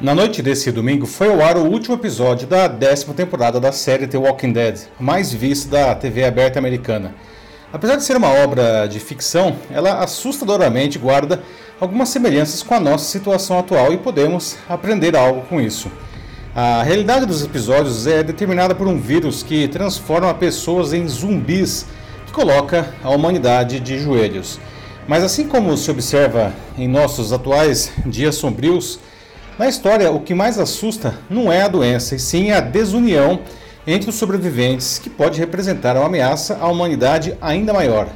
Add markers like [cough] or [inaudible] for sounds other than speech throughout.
Na noite desse domingo foi ao ar o último episódio da décima temporada da série The Walking Dead, mais vista da TV aberta americana. Apesar de ser uma obra de ficção, ela assustadoramente guarda algumas semelhanças com a nossa situação atual e podemos aprender algo com isso. A realidade dos episódios é determinada por um vírus que transforma pessoas em zumbis, que coloca a humanidade de joelhos. Mas assim como se observa em nossos atuais dias sombrios, na história, o que mais assusta não é a doença, e sim a desunião entre os sobreviventes, que pode representar uma ameaça à humanidade ainda maior.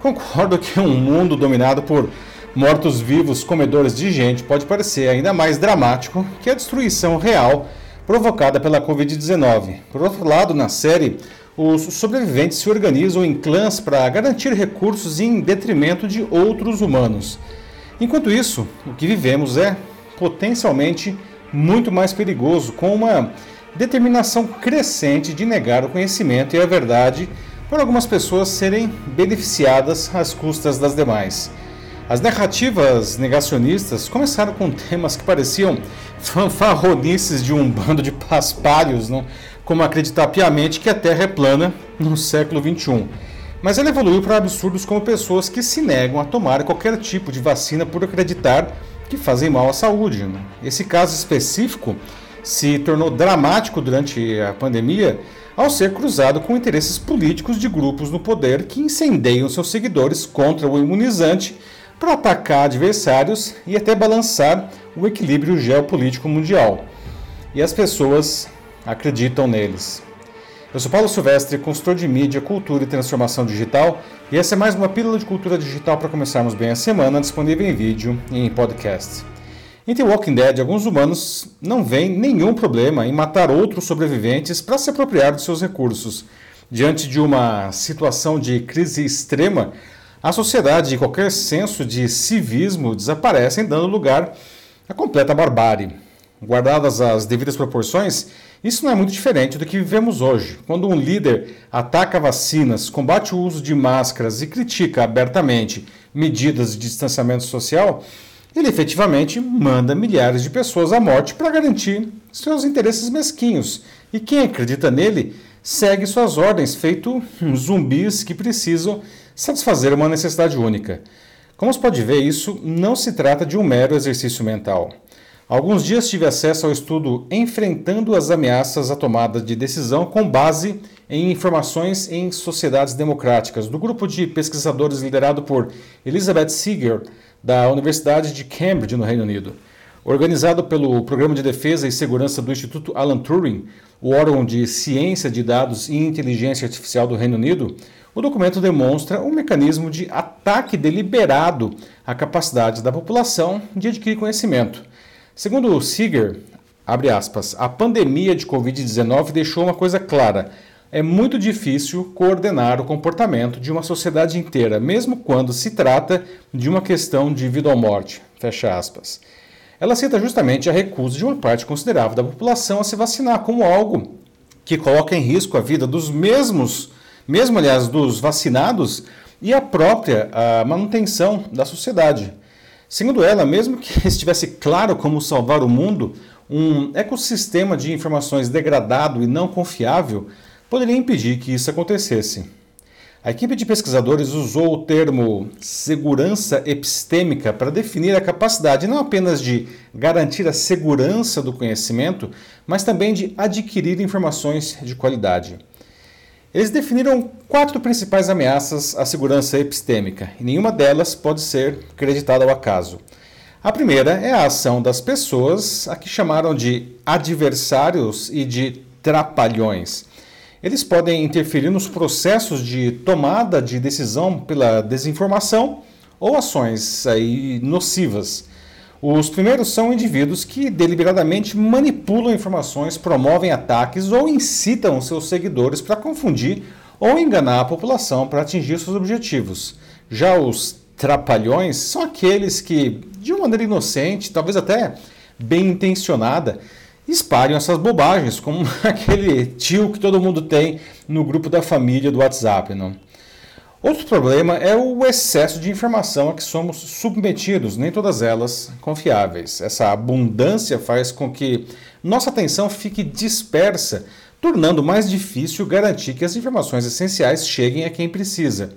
Concordo que um mundo dominado por mortos-vivos comedores de gente pode parecer ainda mais dramático que a destruição real provocada pela Covid-19. Por outro lado, na série, os sobreviventes se organizam em clãs para garantir recursos em detrimento de outros humanos. Enquanto isso, o que vivemos é potencialmente muito mais perigoso, com uma determinação crescente de negar o conhecimento e a verdade por algumas pessoas serem beneficiadas às custas das demais. As narrativas negacionistas começaram com temas que pareciam [laughs] fanfarronices de um bando de paspalhos, não? como acreditar piamente que a Terra é plana no século XXI. Mas ela evoluiu para absurdos como pessoas que se negam a tomar qualquer tipo de vacina por acreditar que fazem mal à saúde. Né? Esse caso específico se tornou dramático durante a pandemia ao ser cruzado com interesses políticos de grupos no poder que incendeiam seus seguidores contra o imunizante para atacar adversários e até balançar o equilíbrio geopolítico mundial. E as pessoas acreditam neles. Eu sou Paulo Silvestre, consultor de mídia, cultura e transformação digital, e essa é mais uma pílula de cultura digital para começarmos bem a semana, disponível em vídeo e em podcast. Em The Walking Dead, alguns humanos não veem nenhum problema em matar outros sobreviventes para se apropriar de seus recursos. Diante de uma situação de crise extrema, a sociedade e qualquer senso de civismo desaparecem, dando lugar à completa barbárie. Guardadas as devidas proporções, isso não é muito diferente do que vivemos hoje. Quando um líder ataca vacinas, combate o uso de máscaras e critica abertamente medidas de distanciamento social, ele efetivamente manda milhares de pessoas à morte para garantir seus interesses mesquinhos. E quem acredita nele segue suas ordens, feito zumbis que precisam satisfazer uma necessidade única. Como se pode ver, isso não se trata de um mero exercício mental. Alguns dias tive acesso ao estudo Enfrentando as Ameaças à Tomada de Decisão com base em informações em sociedades democráticas, do grupo de pesquisadores liderado por Elizabeth Seeger, da Universidade de Cambridge, no Reino Unido. Organizado pelo Programa de Defesa e Segurança do Instituto Alan Turing, o órgão de ciência de dados e inteligência artificial do Reino Unido, o documento demonstra um mecanismo de ataque deliberado à capacidade da população de adquirir conhecimento Segundo o Seeger, abre aspas, a pandemia de Covid-19 deixou uma coisa clara. É muito difícil coordenar o comportamento de uma sociedade inteira, mesmo quando se trata de uma questão de vida ou morte. Fecha aspas. Ela cita justamente a recusa de uma parte considerável da população a se vacinar como algo que coloca em risco a vida dos mesmos, mesmo aliás, dos vacinados e a própria a manutenção da sociedade. Segundo ela, mesmo que [laughs] estivesse claro como salvar o mundo, um ecossistema de informações degradado e não confiável poderia impedir que isso acontecesse. A equipe de pesquisadores usou o termo segurança epistêmica para definir a capacidade não apenas de garantir a segurança do conhecimento, mas também de adquirir informações de qualidade. Eles definiram quatro principais ameaças à segurança epistêmica, e nenhuma delas pode ser creditada ao acaso. A primeira é a ação das pessoas, a que chamaram de adversários e de trapalhões. Eles podem interferir nos processos de tomada de decisão pela desinformação ou ações aí, nocivas. Os primeiros são indivíduos que deliberadamente manipulam informações, promovem ataques ou incitam seus seguidores para confundir ou enganar a população para atingir seus objetivos. Já os trapalhões são aqueles que, de uma maneira inocente, talvez até bem intencionada, espalham essas bobagens, como [laughs] aquele tio que todo mundo tem no grupo da família do WhatsApp. Não? Outro problema é o excesso de informação a que somos submetidos, nem todas elas confiáveis. Essa abundância faz com que nossa atenção fique dispersa, tornando mais difícil garantir que as informações essenciais cheguem a quem precisa.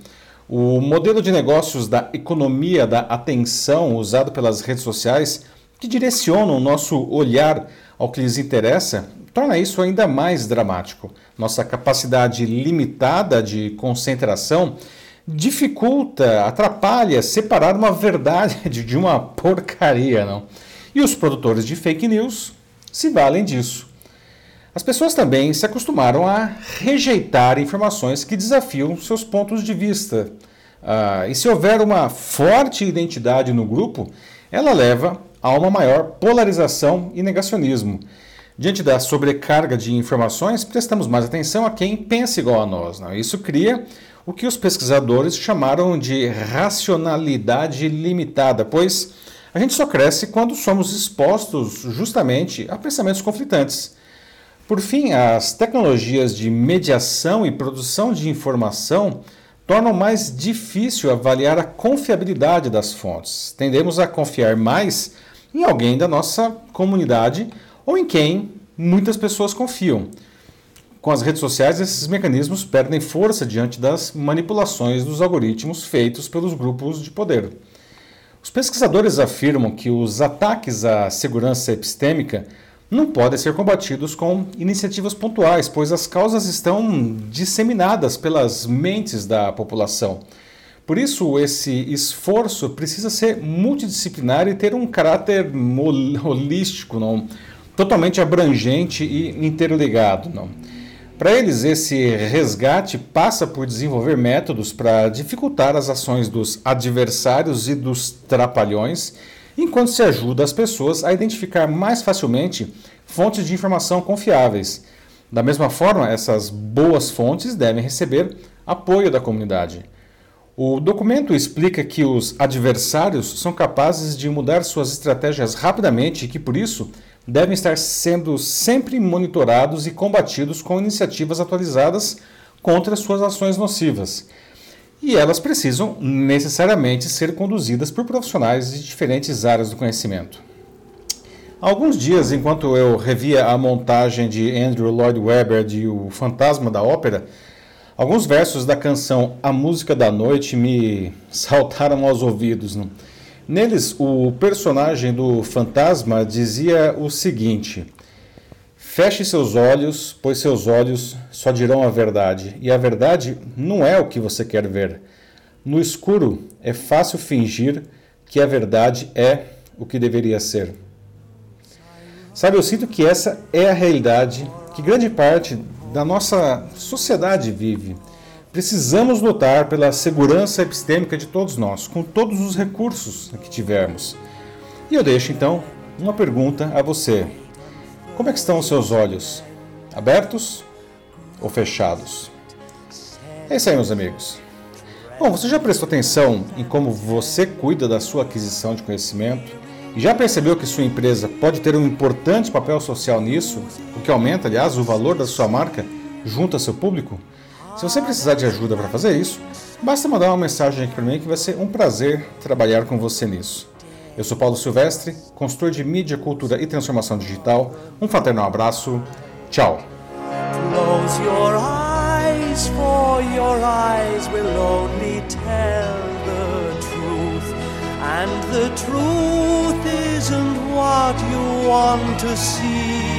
O modelo de negócios da economia da atenção usado pelas redes sociais, que direcionam o nosso olhar ao que lhes interessa, torna isso ainda mais dramático. Nossa capacidade limitada de concentração dificulta, atrapalha separar uma verdade [laughs] de uma porcaria, não? E os produtores de fake news se valem disso. As pessoas também se acostumaram a rejeitar informações que desafiam seus pontos de vista. Ah, e se houver uma forte identidade no grupo, ela leva a uma maior polarização e negacionismo. Diante da sobrecarga de informações, prestamos mais atenção a quem pensa igual a nós. Não? Isso cria o que os pesquisadores chamaram de racionalidade limitada, pois a gente só cresce quando somos expostos justamente a pensamentos conflitantes. Por fim, as tecnologias de mediação e produção de informação tornam mais difícil avaliar a confiabilidade das fontes. Tendemos a confiar mais em alguém da nossa comunidade ou em quem muitas pessoas confiam. Com as redes sociais, esses mecanismos perdem força diante das manipulações dos algoritmos feitos pelos grupos de poder. Os pesquisadores afirmam que os ataques à segurança epistêmica não podem ser combatidos com iniciativas pontuais, pois as causas estão disseminadas pelas mentes da população. Por isso, esse esforço precisa ser multidisciplinar e ter um caráter [laughs] holístico, não? Totalmente abrangente e interligado. Não? Para eles, esse resgate passa por desenvolver métodos para dificultar as ações dos adversários e dos trapalhões, enquanto se ajuda as pessoas a identificar mais facilmente fontes de informação confiáveis. Da mesma forma, essas boas fontes devem receber apoio da comunidade. O documento explica que os adversários são capazes de mudar suas estratégias rapidamente e que, por isso, devem estar sendo sempre monitorados e combatidos com iniciativas atualizadas contra suas ações nocivas. E elas precisam necessariamente ser conduzidas por profissionais de diferentes áreas do conhecimento. Há alguns dias, enquanto eu revia a montagem de Andrew Lloyd Webber de O Fantasma da Ópera, alguns versos da canção A Música da Noite me [laughs] saltaram aos ouvidos. Não? Neles, o personagem do fantasma dizia o seguinte: Feche seus olhos, pois seus olhos só dirão a verdade, e a verdade não é o que você quer ver. No escuro é fácil fingir que a verdade é o que deveria ser. Sabe, eu sinto que essa é a realidade que grande parte da nossa sociedade vive. Precisamos lutar pela segurança epistêmica de todos nós, com todos os recursos que tivermos. E eu deixo então uma pergunta a você: Como é que estão os seus olhos? Abertos ou fechados? É isso aí, meus amigos. Bom, você já prestou atenção em como você cuida da sua aquisição de conhecimento? E já percebeu que sua empresa pode ter um importante papel social nisso, o que aumenta, aliás, o valor da sua marca junto a seu público? Se você precisar de ajuda para fazer isso, basta mandar uma mensagem aqui para mim que vai ser um prazer trabalhar com você nisso. Eu sou Paulo Silvestre, consultor de mídia, cultura e transformação digital. Um fraternal abraço. Tchau. And the truth isn't what you want to see.